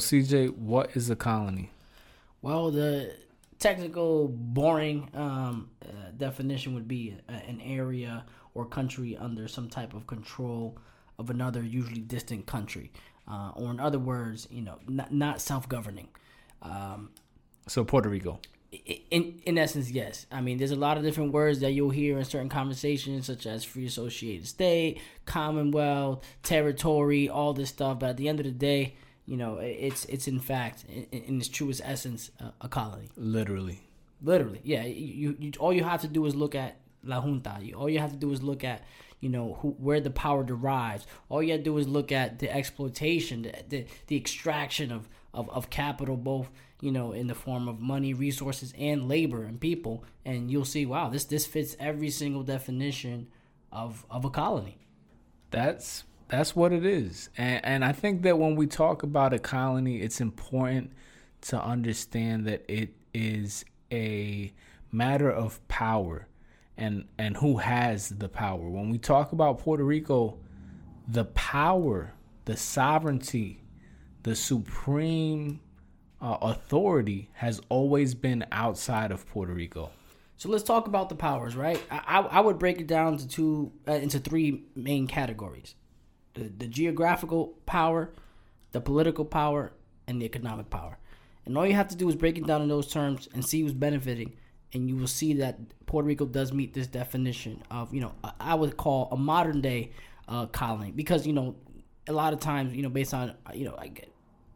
CJ, what is a colony? Well, the technical, boring um, uh, definition would be a, an area or country under some type of control of another, usually distant country, uh, or in other words, you know, not, not self-governing. Um, so Puerto Rico. In in essence, yes. I mean, there's a lot of different words that you'll hear in certain conversations, such as free associated state, commonwealth, territory, all this stuff. But at the end of the day, you know, it's it's in fact, in, in its truest essence, uh, a colony. Literally. Literally, yeah. You, you all you have to do is look at La Junta. All you have to do is look at you know who, where the power derives. All you have to do is look at the exploitation, the the, the extraction of, of, of capital, both you know in the form of money, resources, and labor and people, and you'll see, wow, this this fits every single definition of of a colony. That's that's what it is, and and I think that when we talk about a colony, it's important to understand that it is a matter of power and and who has the power. When we talk about Puerto Rico, the power, the sovereignty, the supreme uh, authority has always been outside of Puerto Rico. So let's talk about the powers, right? I, I would break it down to two uh, into three main categories: the the geographical power, the political power, and the economic power. And all you have to do is break it down in those terms and see who's benefiting and you will see that Puerto Rico does meet this definition of you know I would call a modern day uh, colony because you know a lot of times you know based on you know like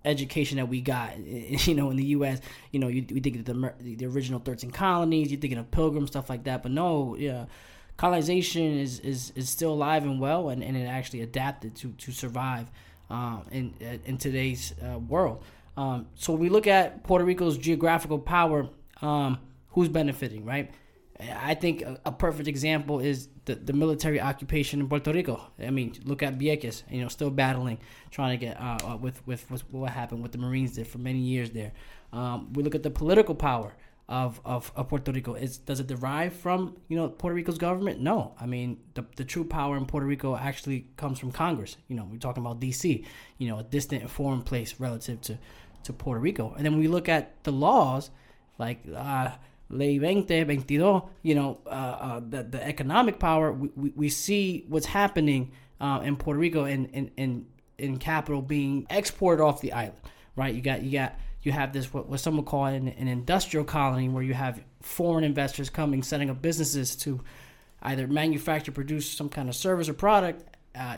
education that we got you know in the U.S. you know you, we think of the the original thirteen colonies you're thinking of pilgrims stuff like that but no yeah colonization is is, is still alive and well and, and it actually adapted to to survive um, in in today's uh, world um, so we look at Puerto Rico's geographical power um, who's benefiting, right? I think a, a, perfect example is the, the military occupation in Puerto Rico. I mean, look at Vieques, you know, still battling, trying to get uh, with, with, with what happened with the Marines there for many years there. Um, we look at the political power of, of, of Puerto Rico. Is does it derive from you know Puerto Rico's government? No, I mean the, the true power in Puerto Rico actually comes from Congress. You know, we're talking about D.C. You know, a distant foreign place relative to to Puerto Rico. And then we look at the laws, like. Uh, Ley 20, 22, you know, uh, uh, the, the economic power, we, we, we see what's happening uh, in Puerto Rico and in, in, in capital being exported off the island, right? You got, you got, you have this, what, what some would call an, an industrial colony where you have foreign investors coming, setting up businesses to either manufacture, produce some kind of service or product, uh,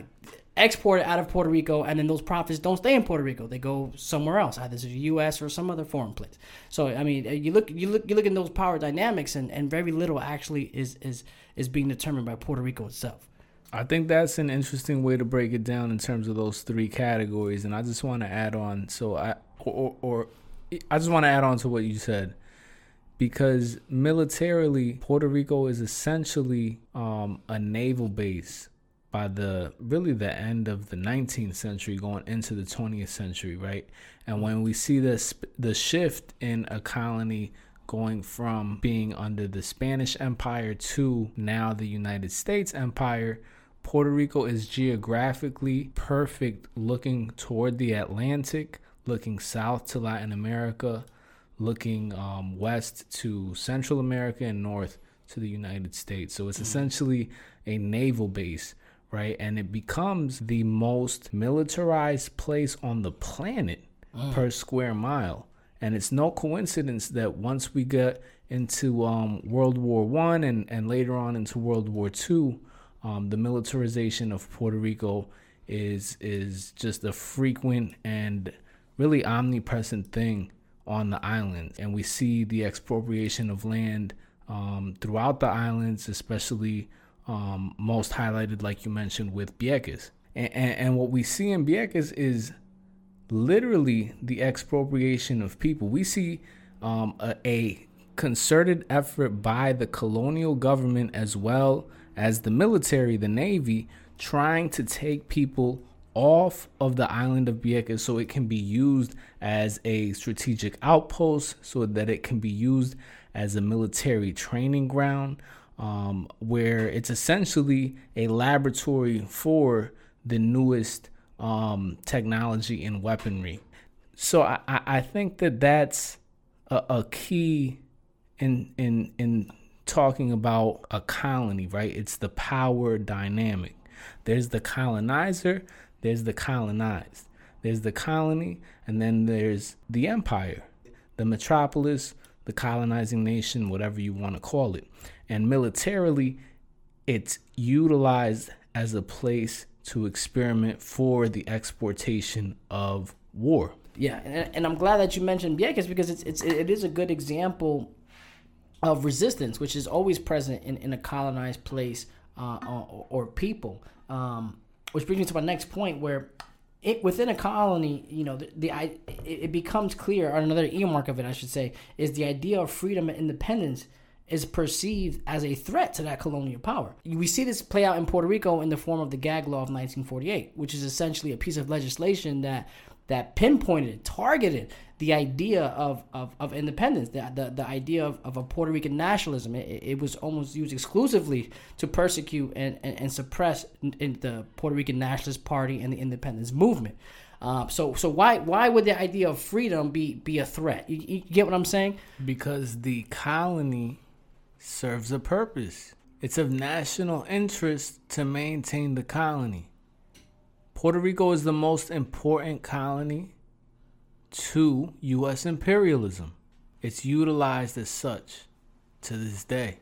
export it out of Puerto Rico, and then those profits don't stay in Puerto Rico; they go somewhere else, either to the U.S. or some other foreign place. So, I mean, you look, you look, you look in those power dynamics, and, and very little actually is is is being determined by Puerto Rico itself. I think that's an interesting way to break it down in terms of those three categories, and I just want to add on. So, I or, or I just want to add on to what you said. Because militarily, Puerto Rico is essentially um, a naval base by the really the end of the 19th century going into the 20th century right? And when we see this the shift in a colony going from being under the Spanish empire to now the United States empire Puerto Rico is geographically perfect looking toward the Atlantic looking south to Latin America looking um, west to Central America and north to the United States so it's mm. essentially a naval base right? And it becomes the most militarized place on the planet mm. per square mile. And it's no coincidence that once we get into um, World War One and, and later on into World War Two, um, the militarization of Puerto Rico is is just a frequent and really omnipresent thing on the islands. And we see the expropriation of land um, throughout the islands, especially um, most highlighted, like you mentioned, with Vieques. And, and, and what we see in Vieques is literally the expropriation of people. We see um, a, a concerted effort by the colonial government as well as the military, the Navy, trying to take people off of the island of Vieques so it can be used as a strategic outpost, so that it can be used as a military training ground um, where it's essentially a laboratory for the newest um, technology and weaponry. so I, I think that that's a, a key in in in talking about a colony, right? It's the power dynamic. There's the colonizer, there's the colonized. There's the colony, and then there's the empire, the metropolis, the colonizing nation, whatever you want to call it. And militarily, it's utilized as a place to experiment for the exportation of war. Yeah, and, I'm glad that you mentioned Vieques because it's, it's it is a good example of resistance, which is always present in, in a colonized place uh, or, or, people. Um, which brings me to my next point, where it within a colony, you know, the, the it, becomes clear, or another earmark of it, I should say, is the idea of freedom and independence is perceived as a threat to that colonial power. We see this play out in Puerto Rico in the form of the Gag Law of 1948, which is essentially a piece of legislation that that pinpointed, targeted the idea of, of, of independence, the, the, the idea of, of a Puerto Rican nationalism. It, it was almost used exclusively to persecute and, and, and suppress the Puerto Rican Nationalist Party and the independence movement. Uh, so so why why would the idea of freedom be be a threat? You, you get what I'm saying? Because the colony serves a purpose. It's of national interest to maintain the colony. Puerto Rico is the most important colony to U.S. imperialism. It's utilized as such to this day.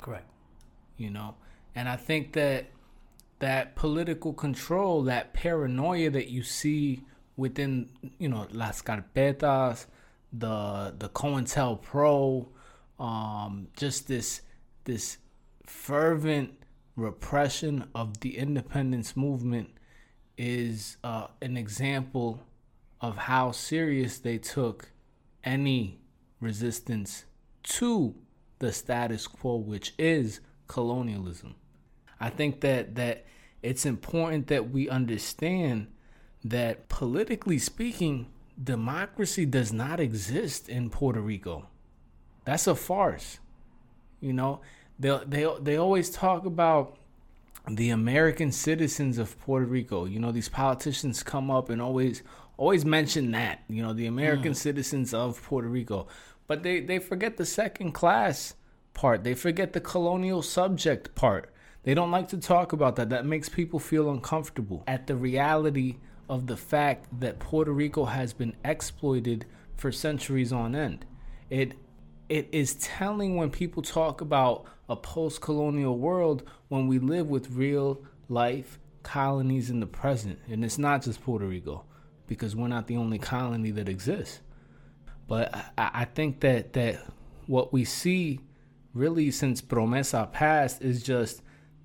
Correct. You know, and I think that that political control, that paranoia that you see within, you know, Las Carpetas, the the COINTELPRO, um, just this this fervent repression of the independence movement is uh, an example of how serious they took any resistance to the status quo, which is colonialism. I think that that it's important that we understand that politically speaking, democracy does not exist in Puerto Rico. That's a farce. You know, they they they always talk about the American citizens of Puerto Rico. You know, these politicians come up and always always mention that, you know, the American mm. citizens of Puerto Rico. But they, they forget the second class part. They forget the colonial subject part. They don't like to talk about that. That makes people feel uncomfortable at the reality of the fact that Puerto Rico has been exploited for centuries on end. It it is telling when people talk about a post-colonial world when we live with real life colonies in the present and it's not just Puerto Rico because we're not the only colony that exists. But I, I think that that what we see really since Promesa passed is just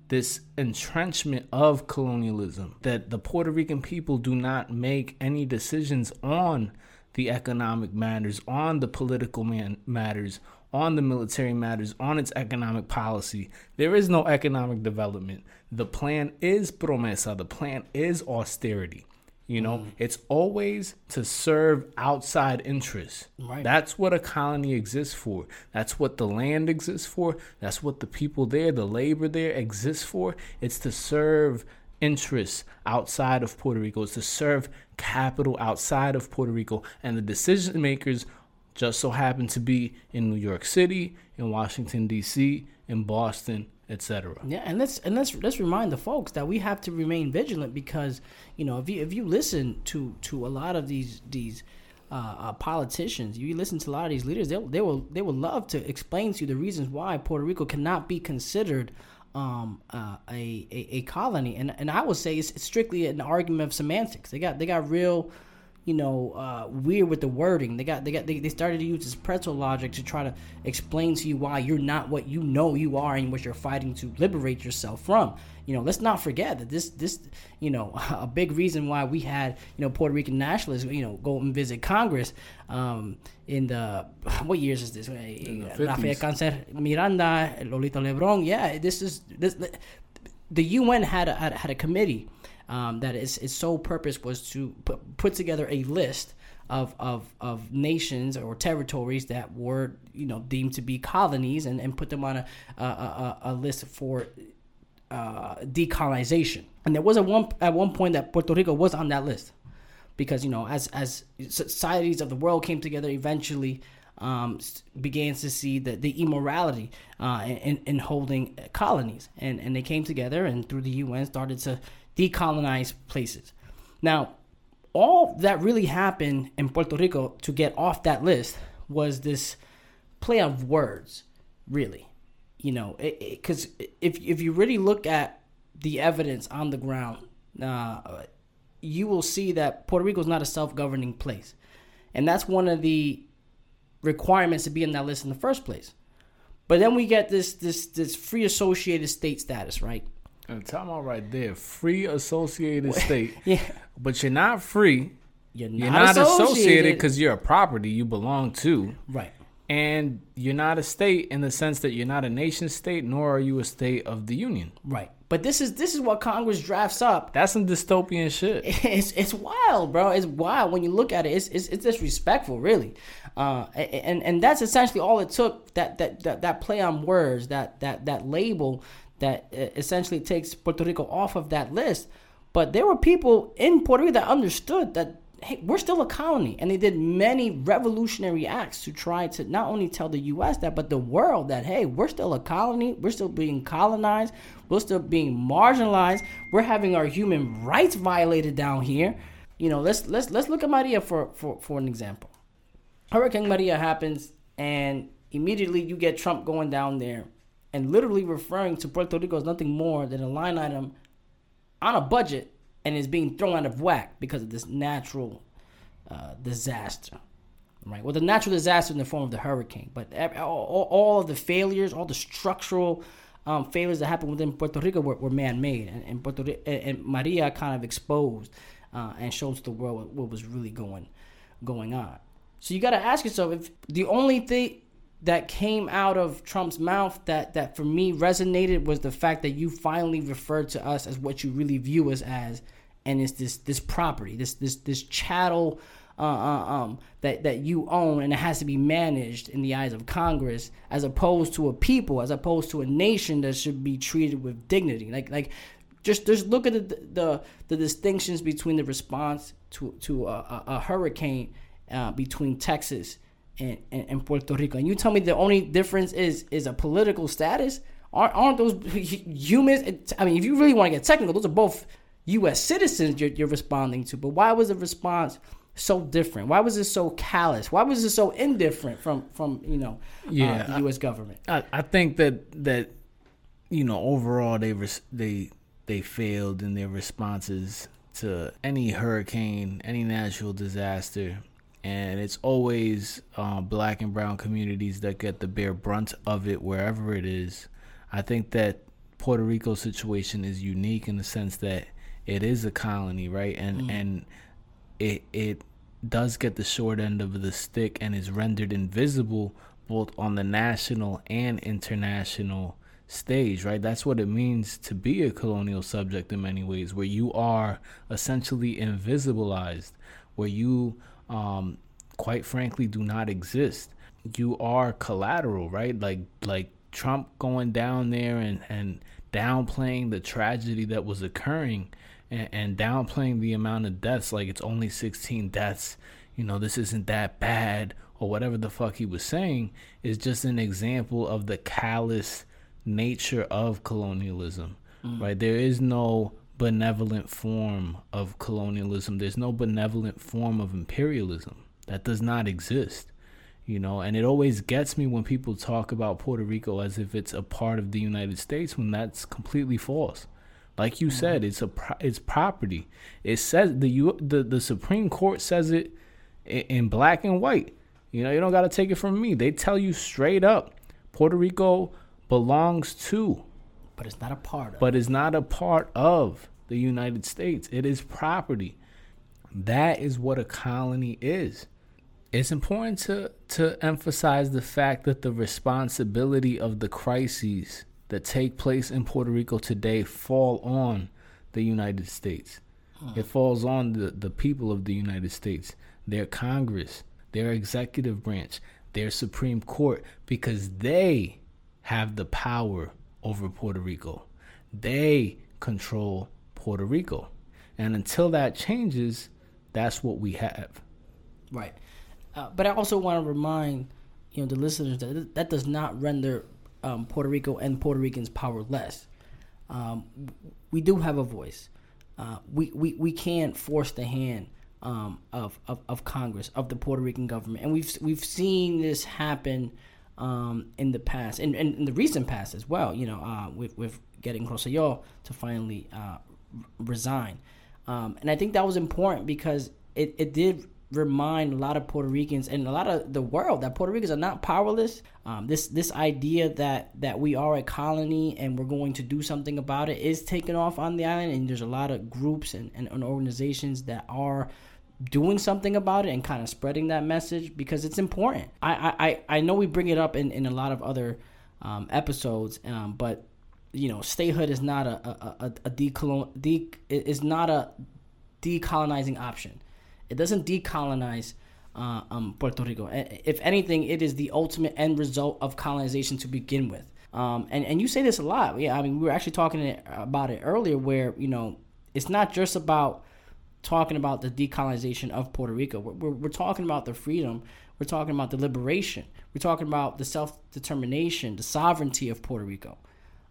this entrenchment of colonialism that the Puerto Rican people do not make any decisions on the economic matters, on the political man- matters, on the military matters, on its economic policy. There is no economic development. The plan is promesa, the plan is austerity. You know, mm. it's always to serve outside interests. Right. That's what a colony exists for. That's what the land exists for. That's what the people there, the labor there exists for. It's to serve interests outside of Puerto Rico. It's to serve capital outside of Puerto Rico. And the decision makers just so happen to be in New York City, in Washington, D.C., in Boston, etc. Yeah, and let's and let's let's remind the folks that we have to remain vigilant because you know if you if you listen to to a lot of these these uh, uh, politicians, you listen to a lot of these leaders, they they will they will love to explain to you the reasons why Puerto Rico cannot be considered um, uh, a, a, a colony, and and I would say it's, strictly an argument of semantics. They got they got real you know, uh, weird with the wording. They got they got they, they started to use this pretzel logic to try to explain to you why you're not what you know you are and what you're fighting to liberate yourself from. You know, let's not forget that this this you know a big reason why we had you know Puerto Rican nationalists you know go and visit Congress um, in the what years is this? Rafael Cancel Miranda, Lolita Lebron. Yeah, this is this. The UN had a, had, had a committee um, that its, its sole purpose was to put, put together a list of, of, of nations or territories that were you know deemed to be colonies and, and put them on a, a, a, a list for uh, decolonization. And there was a one at one point that Puerto Rico was on that list because you know as as societies of the world came together eventually um, began to see the, the immorality uh, in, in holding colonies and, and they came together and through the UN started to decolonize places now all that really happened in Puerto Rico to get off that list was this play of words really you know because if, if you really look at the evidence on the ground uh, you will see that Puerto Rico is not a self-governing place, and that's one of the requirements to be in that list in the first place. But then we get this this this free associated state status, right? And time out right there, free associated state. yeah, but you're not free. You're not, you're not associated because you're a property you belong to. Right. And you're not a state in the sense that you're not a nation state, nor are you a state of the union. Right. But this is this is what Congress drafts up. That's some dystopian shit. It's it's wild, bro. It's wild when you look at it. It's it's, it's disrespectful, really. Uh, and and that's essentially all it took. That that that, that play on words, that that that label, that uh, essentially takes Puerto Rico off of that list. But there were people in Puerto Rico that understood that hey, we're still a colony. And they did many revolutionary acts to try to not only tell the US that, but the world that, hey, we're still a colony. We're still being colonized. We're still being marginalized. We're having our human rights violated down here. You know, let's let's let's look at Maria for, for, for an example. Hurricane Maria happens and immediately you get Trump going down there and literally referring to Puerto Rico as nothing more than a line item on a budget and is being thrown out of whack because of this natural uh, disaster. Right. Well, the natural disaster in the form of the hurricane, but all, all of the failures, all the structural um, failures that happened within Puerto Rico were, were man-made, and, and Puerto and Maria kind of exposed uh, and showed to the world what, what was really going going on. So you got to ask yourself if the only thing that came out of Trump's mouth that that for me resonated was the fact that you finally referred to us as what you really view us as, and it's this this property, this this this chattel. Uh, uh, um, that that you own and it has to be managed in the eyes of Congress, as opposed to a people, as opposed to a nation that should be treated with dignity. Like like, just just look at the the, the distinctions between the response to to a, a, hurricane uh, between Texas and, and, and, Puerto Rico. And you tell me the only difference is is a political status? Aren't, aren't those humans? I mean, if you really want to get technical, those are both U.S. citizens you're, you're responding to. But why was the response so different? Why was it so callous? Why was it so indifferent from from you know yeah, uh, the U.S. government? I, I think that that you know overall they res- they they failed in their responses to any hurricane, any natural disaster and it's always uh, black and brown communities that get the bare brunt of it wherever it is. I think that Puerto Rico's situation is unique in the sense that it is a colony, right? And mm. and it it does get the short end of the stick and is rendered invisible both on the national and international stage, right? That's what it means to be a colonial subject in many ways, where you are essentially invisibilized, where you um, quite frankly do not exist. You are collateral, right? Like like Trump going down there and and downplaying the tragedy that was occurring and, and downplaying the amount of deaths like it's only 16 deaths you know this isn't that bad or whatever the fuck he was saying is just an example of the callous nature of colonialism mm. right there is no benevolent form of colonialism. There's no benevolent form of imperialism. That does not exist. You know, and it always gets me when people talk about Puerto Rico as if it's a part of the United States when that's completely false. Like you mm-hmm. said, it's a it's property. It says the U, the the Supreme Court says it in, in black and white. You know, you don't got to take it from me. They tell you straight up, Puerto Rico belongs to but it's not a part of. But it's not a part of the United States. It is property. That is what a colony is. It's important to to emphasize the fact that the responsibility of the crises that take place in Puerto Rico today fall on the United States. It falls on the, the people of the United States, their Congress, their executive branch, their Supreme Court, because they have the power over Puerto Rico. They control Puerto Rico. And until that changes, that's what we have. Right. Uh, but I also want to remind you know the listeners that that does not render um, Puerto Rico and Puerto Ricans powerless. Um, we do have a voice. Uh, we, we we can't force the hand um, of, of of Congress of the Puerto Rican government, and we've we've seen this happen um, in the past and, in the recent past as well. You know, uh, with with getting Rosselló to finally uh, resign, um, and I think that was important because it, it did remind a lot of Puerto Ricans and a lot of the world that Puerto Ricans are not powerless. Um, this this idea that that we are a colony and we're going to do something about it is taking off on the island, and there's a lot of groups and, and, and organizations that are doing something about it and kind of spreading that message because it's important. I I, I know we bring it up in, in a lot of other um, episodes, um, but you know, statehood is not a a, a, a decolon de, is not a decolonizing option it doesn't decolonize uh, um, Puerto Rico. If anything, it is the ultimate end result of colonization to begin with. Um, and and you say this a lot. Yeah, I mean, we were actually talking about it earlier, where you know it's not just about talking about the decolonization of Puerto Rico. We're, we're, we're talking about the freedom. We're talking about the liberation. We're talking about the self determination, the sovereignty of Puerto Rico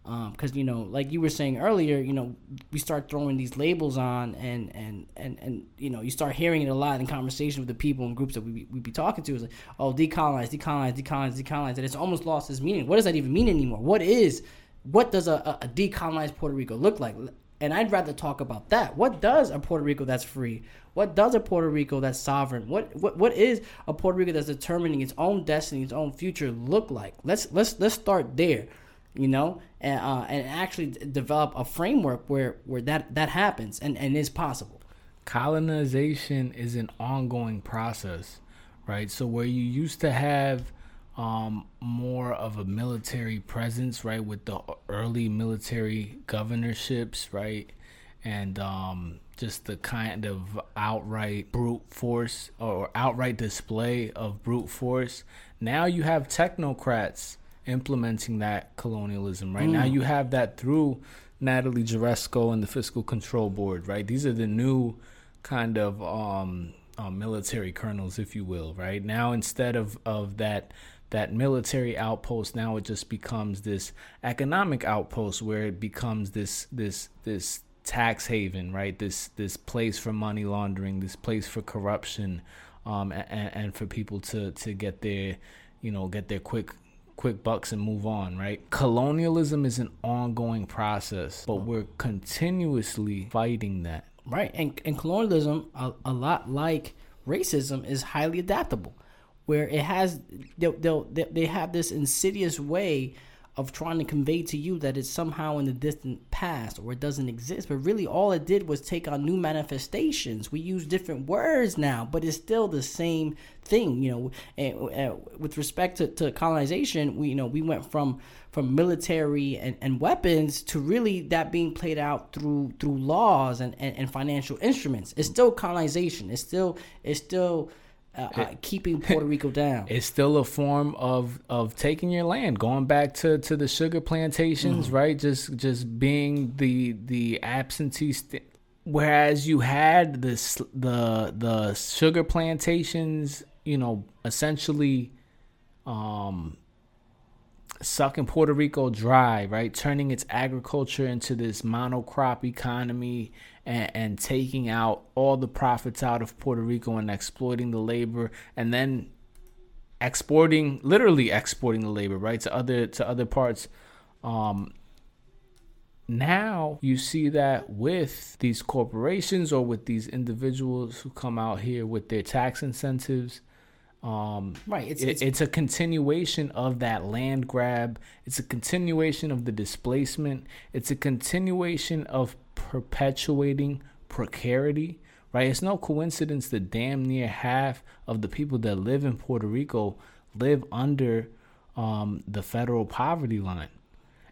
because um, you know like you were saying earlier you know we start throwing these labels on and and and and you know you start hearing it a lot in conversation with the people and groups that we we be talking to is like oh decolonize decolonize decolonize decolonize and it's almost lost its meaning what does that even mean anymore what is what does a, a decolonized Puerto Rico look like and I'd rather talk about that. What does a Puerto Rico that's free? What does a Puerto Rico that's sovereign? What what, what is a Puerto Rico that's determining its own destiny its own future look like? Let's let's let's start there you know, and, uh, and actually develop a framework where, where that, that happens and, and is possible. Colonization is an ongoing process, right? So where you used to have um, more of a military presence, right, with the early military governorships, right, and um, just the kind of outright brute force or outright display of brute force. Now you have technocrats implementing that colonialism. Right mm. now, you have that through Natalie Jaresko and the Fiscal Control Board. Right, these are the new kind of um, uh, military colonels, if you will. Right now, instead of of that that military outpost now it just becomes this economic outpost where it becomes this this this tax haven right this this place for money laundering this place for corruption um and, and for people to to get their you know get their quick quick bucks and move on, right? Colonialism is an ongoing process, but we're continuously fighting that. Right. And, and colonialism, a, a lot like racism, is highly adaptable, where it has, they'll, they'll, they have this insidious way of trying to convey to you that it's somehow in the distant past or it doesn't exist. But really, all it did was take on new manifestations. We use different words now, but it's still the same thing. You know, with respect to, to colonization, we you know we went from from military and, and weapons to really that being played out through through laws and, and, and financial instruments. It's still colonization. It's still it's still uh, uh, keeping Puerto Rico down. It's still a form of of taking your land, going back to, to the sugar plantations, mm. right? Just just being the the absentee. St- Whereas you had this the the sugar plantations, you know, essentially, um, sucking Puerto Rico dry, right? Turning its agriculture into this monocrop economy and, and, taking out all the profits out of Puerto Rico and exploiting the labor and then exporting literally exporting the labor, right, to other to other parts. Um now you see that with these corporations or with these individuals who come out here with their tax incentives um, right. It's, it's, it's a continuation of that land grab. It's a continuation of the displacement. It's a continuation of perpetuating precarity. Right. It's no coincidence that damn near half of the people that live in Puerto Rico live under um, the federal poverty line.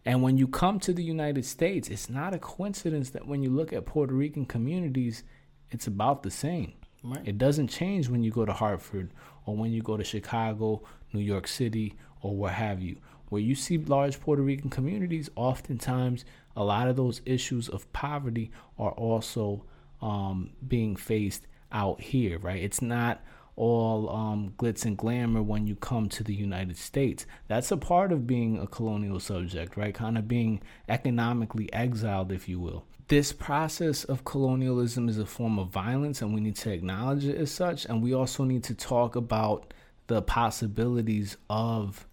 And when you come to the United States, it's not a coincidence that when you look at Puerto Rican communities, it's about the same. Right. It doesn't change when you go to Hartford or when you go to Chicago, New York City, or what have you. Where you see large Puerto Rican communities, oftentimes a lot of those issues of poverty are also um, being faced out here, right? It's not all um, glitz and glamour when you come to the United States. That's a part of being a colonial subject, right? Kind of being economically exiled, if you will. This process of colonialism is a form of violence, and we need to acknowledge it as such. And we also need to talk about the possibilities of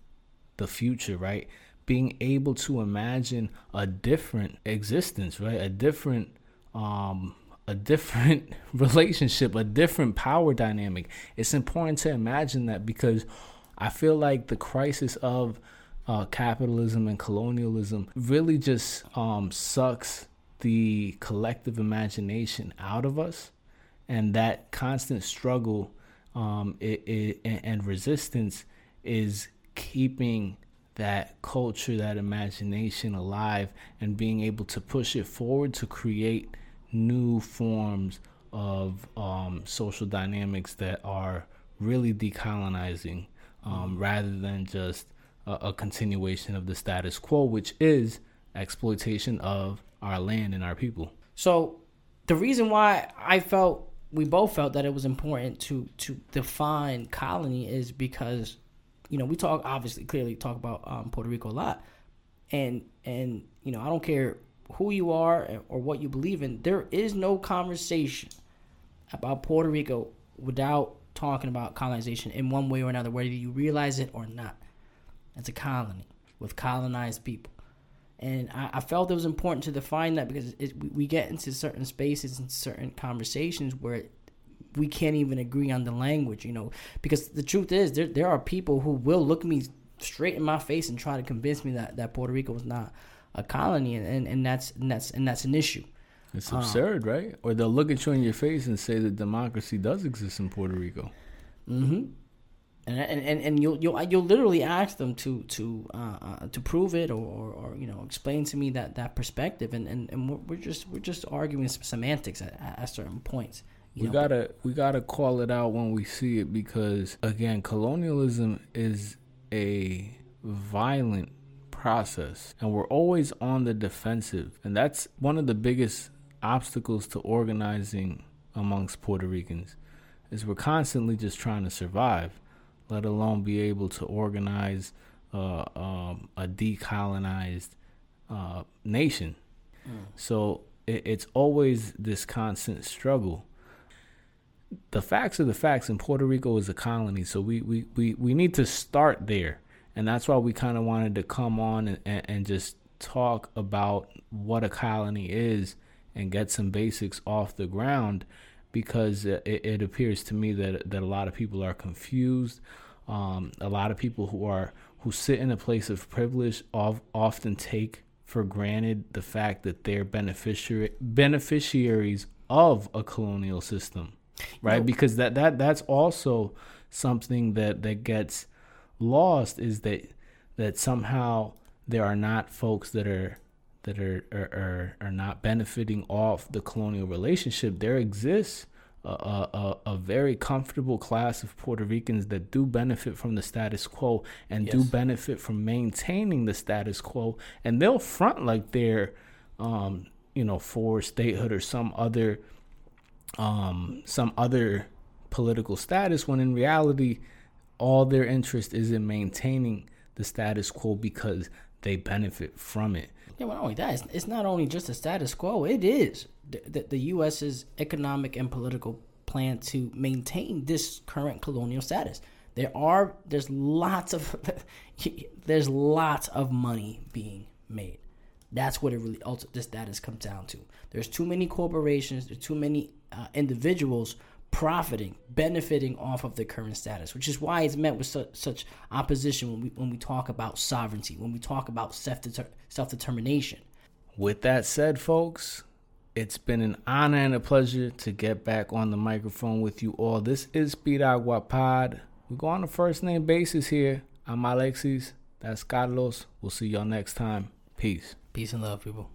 the future, right? Being able to imagine a different existence, right? A different um, a different relationship, a different power dynamic. It's important to imagine that because I feel like the crisis of uh, capitalism and colonialism really just um, sucks the collective imagination out of us, and that constant struggle um, it, it, and resistance is keeping that culture, that imagination alive, and being able to push it forward to create new forms of um, social dynamics that are really decolonizing um, rather than just a, a, continuation of the status quo, which is exploitation of our land and our people. So, the reason why I felt we both felt that it was important to to define colony is because you know we talk obviously clearly talk about um, Puerto Rico a lot, and and you know I don't care who you are or what you believe in, there is no conversation about Puerto Rico without talking about colonization in one way or another, whether you realize it or not. It's a colony with colonized people. And I, I felt it was important to define that because it, we get into certain spaces and certain conversations where we can't even agree on the language, you know. Because the truth is, there, there are people who will look me straight in my face and try to convince me that, that Puerto Rico is not a colony, and, and that's and that's and that's an issue. It's um, absurd, right? Or they'll look at you in your face and say that democracy does exist in Puerto Rico. Mm-hmm. And and and you'll you'll you'll literally ask them to to uh, uh, to prove it or, or, or, you know explain to me that that perspective and and, and we're just we're just arguing semantics at, at certain points. we know? gotta we gotta call it out when we see it because again, colonialism is a violent process and we're always on the defensive. And that's one of the biggest obstacles to organizing amongst Puerto Ricans is we're constantly just trying to survive, let alone be able to organize uh, um, a decolonized uh, nation. Mm. So it, it's always this constant struggle. The facts are the facts, and Puerto Rico is a colony, so we, we, we, we need to start there and that's why we kind of wanted to come on and, and, and, just talk about what a colony is and get some basics off the ground because it, it appears to me that that a lot of people are confused. Um, a lot of people who are who sit in a place of privilege of, often take for granted the fact that they're beneficiary beneficiaries of a colonial system right? Because that that that's also something that that gets lost is that that somehow there are not folks that are that are are, are, are not benefiting off the colonial relationship. There exists a, a, a, very comfortable class of Puerto Ricans that do benefit from the status quo and yes. do benefit from maintaining the status quo, and they'll front like they're, um, you know, for statehood or some other, um, some other political status. When in reality, all their interest is in maintaining the status quo because they benefit from it. Yeah, well, not only that, it's, it's not only just the status quo, it is the, the, the U.S.'s economic and political plan to maintain this current colonial status. There are, there's lots of, there's lots of money being made. That's what it really, also, this status comes down to. There's too many corporations, there's too many uh, individuals profiting, benefiting off of the current status, which is why it's met with su- such opposition when we when we talk about sovereignty, when we talk about self self determination. With that said, folks, it's been an honor and a pleasure to get back on the microphone with you all. This is Piragua Pod. We go on a first name basis here. I'm Alexis. That's Carlos. We'll see y'all next time. Peace. Peace and love, people.